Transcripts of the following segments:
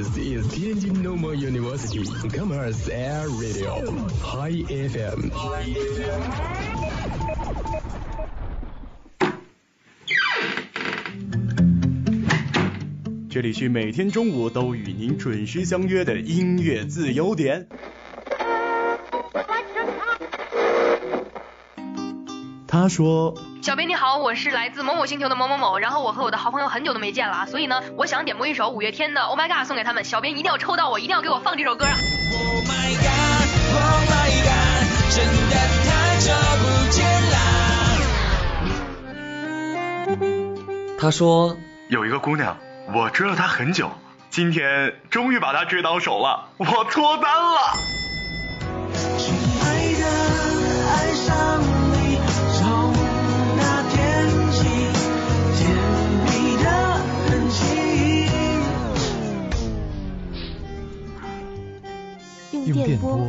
This is Tianjin Normal University Commerce Air Radio Hi FM。这里是每天中午都与您准时相约的音乐自由点。他说：“小编你好，我是来自某某星球的某某某，然后我和我的好朋友很久都没见了，所以呢，我想点播一首五月天的《Oh My God》送给他们，小编一定要抽到我，一定要给我放这首歌啊！” Oh my god，Oh my god，真的太久不见啦。他说：“有一个姑娘，我追了她很久，今天终于把她追到手了，我脱单了。”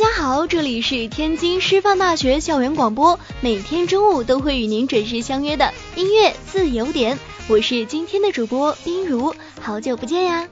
家好，这里是天津师范大学校园广播，每天中午都会与您准时相约的音乐自由点，我是今天的主播冰如，好久不见呀。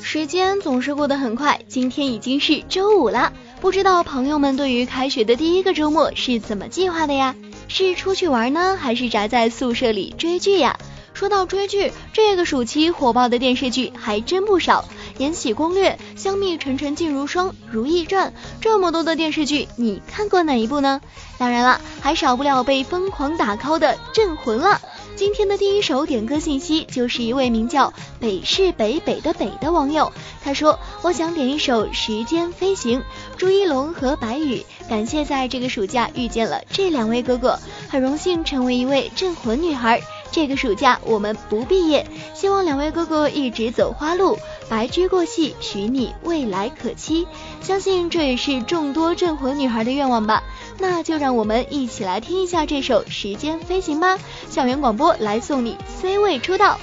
时间总是过得很快，今天已经是周五了。不知道朋友们对于开学的第一个周末是怎么计划的呀？是出去玩呢，还是宅在宿舍里追剧呀？说到追剧，这个暑期火爆的电视剧还真不少，《延禧攻略》《香蜜沉沉烬如霜》《如懿传》，这么多的电视剧，你看过哪一部呢？当然了，还少不了被疯狂打 call 的《镇魂》了。今天的第一首点歌信息就是一位名叫北是北北的北的网友，他说：“我想点一首《时间飞行》，朱一龙和白宇，感谢在这个暑假遇见了这两位哥哥，很荣幸成为一位镇魂女孩。这个暑假我们不毕业，希望两位哥哥一直走花路，白驹过隙，许你未来可期。相信这也是众多镇魂女孩的愿望吧。那就让我们一起来听一下这首《时间飞行》吧。校园广播来送你 C 位出道。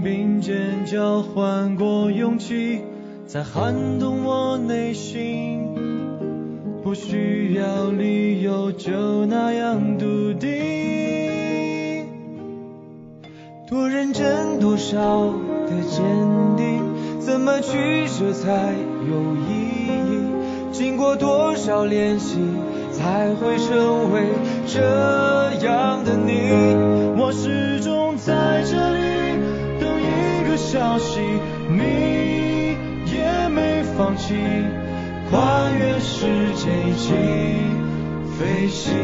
并肩交换过勇气，在撼动我内心。不需要理由，就那样笃定。多认真，多少的坚定，怎么取舍才有意义？经过多少练习，才会成为这样的你？消息，你也没放弃，跨越时间一起飞行。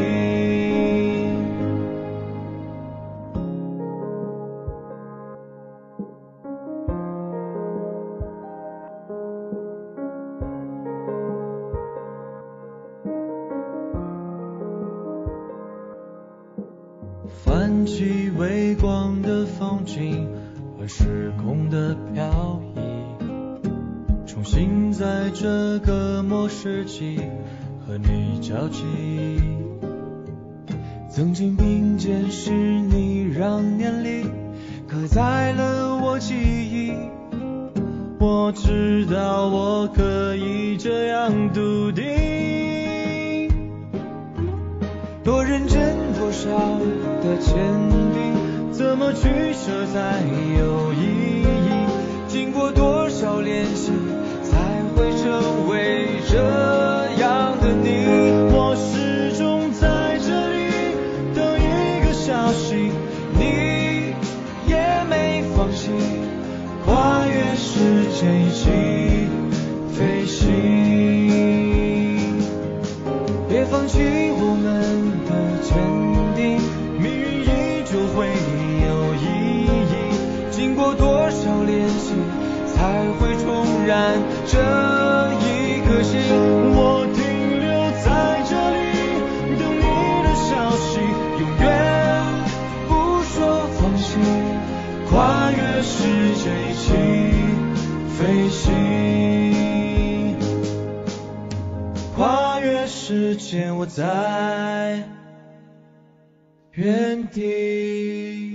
泛起微光的风景和时空的漂移，重新在这个末世纪和你交集。曾经并肩是你让年龄刻在了我记忆，我知道我可以这样笃定。多认真，多少的牵，怎么取舍才有意义？经过多少练习，才会成为这样的你。我始终在这里等一个消息，你也没放弃，跨越时间一起跨越时间一起飞行。跨越时间，我在原地。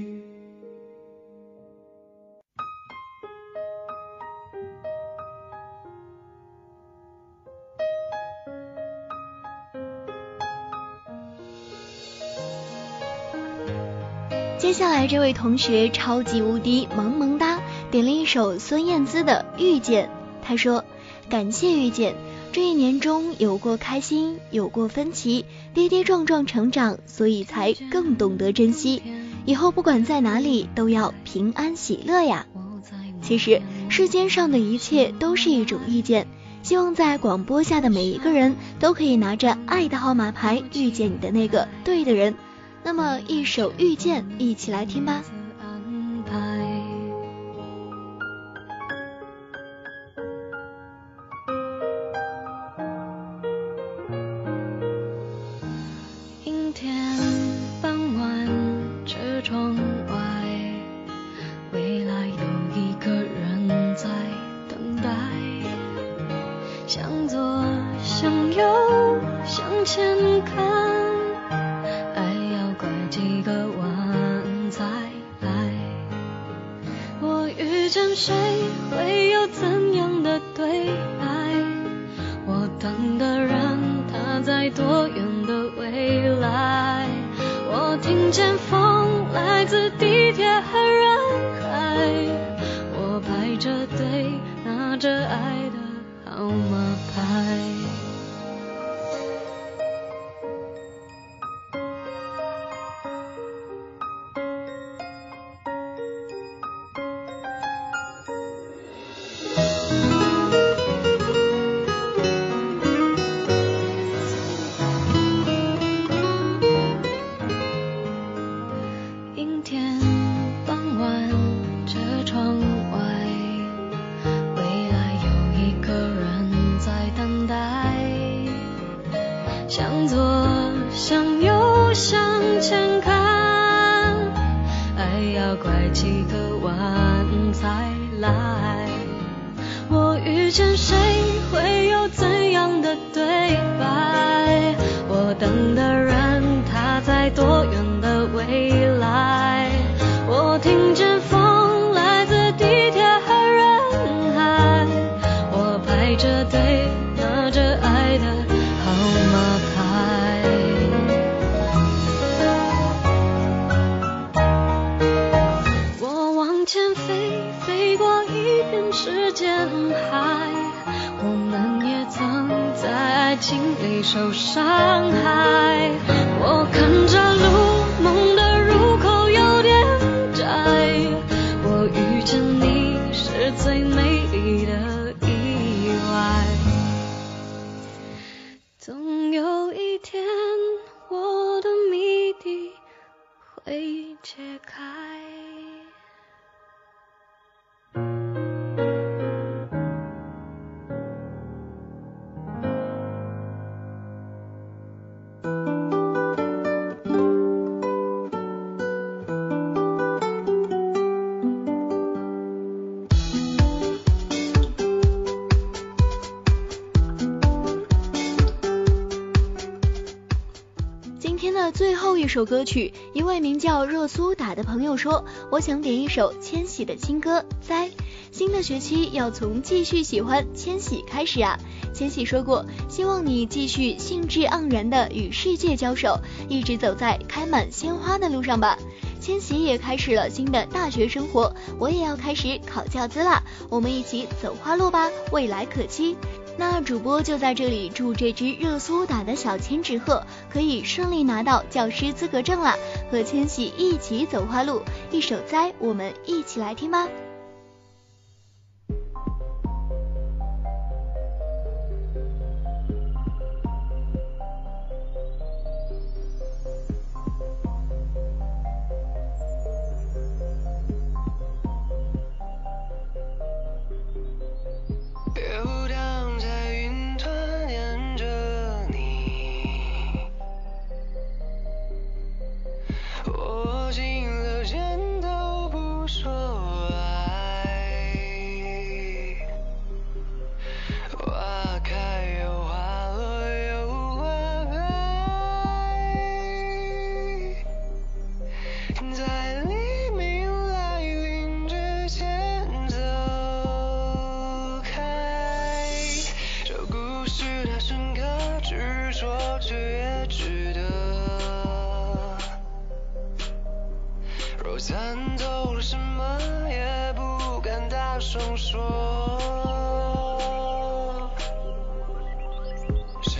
接下来这位同学超级无敌萌萌哒，点了一首孙燕姿的《遇见》。他说：“感谢遇见，这一年中有过开心，有过分歧，跌跌撞撞成长，所以才更懂得珍惜。以后不管在哪里，都要平安喜乐呀。”其实世间上的一切都是一种遇见，希望在广播下的每一个人都可以拿着爱的号码牌遇见你的那个对的人。那么一首《遇见》，一起来听吧。阴天傍晚，车窗外，未来有一个人在等待。向左，向右，向前听见风来自地铁和人海。我排着队，拿着爱的号码牌。见谁，会有怎样的对白？我等的人，他在多远的未来？我听见风来自地铁和人海。我排着队，拿着爱的号码牌。我往前飞，时间海。我们也曾在爱情里受伤害。我看着路，天的最后一首歌曲，一位名叫热苏打的朋友说，我想点一首千玺的新歌《在》。新的学期要从继续喜欢千玺开始啊！千玺说过，希望你继续兴致盎然的与世界交手，一直走在开满鲜花的路上吧。千玺也开始了新的大学生活，我也要开始考教资啦，我们一起走花路吧，未来可期。那主播就在这里祝这只热苏打的小千纸鹤可以顺利拿到教师资格证了，和千玺一起走花路。一首栽，我们一起来听吧。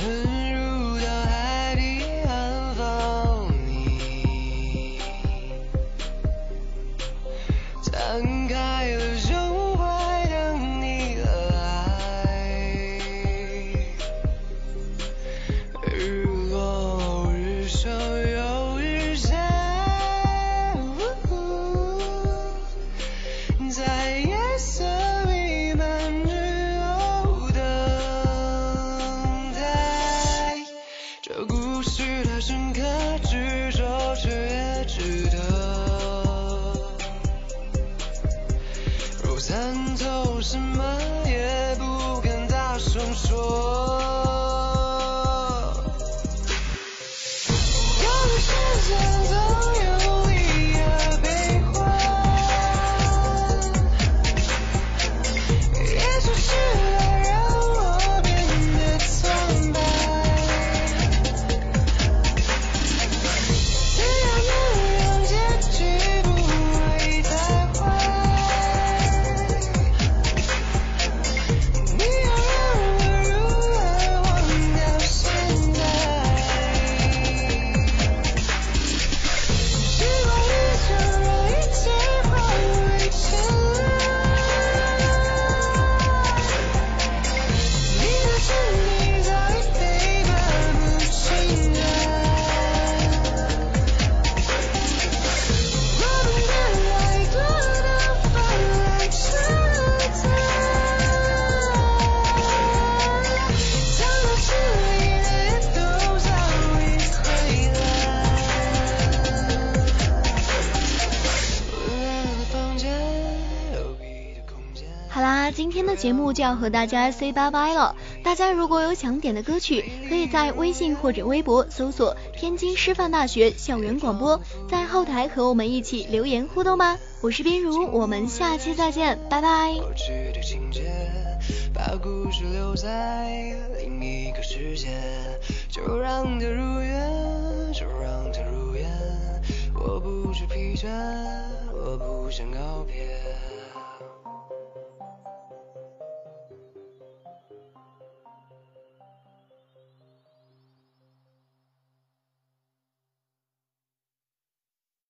今节目就要和大家 say 拜拜了。大家如果有想点的歌曲，可以在微信或者微博搜索“天津师范大学校园广播”，在后台和我们一起留言互动吧。我是冰如，我们下期再见，拜拜。把故事留在另一个世界，就让它如愿，就让它如愿。我不知疲倦，我不想告别。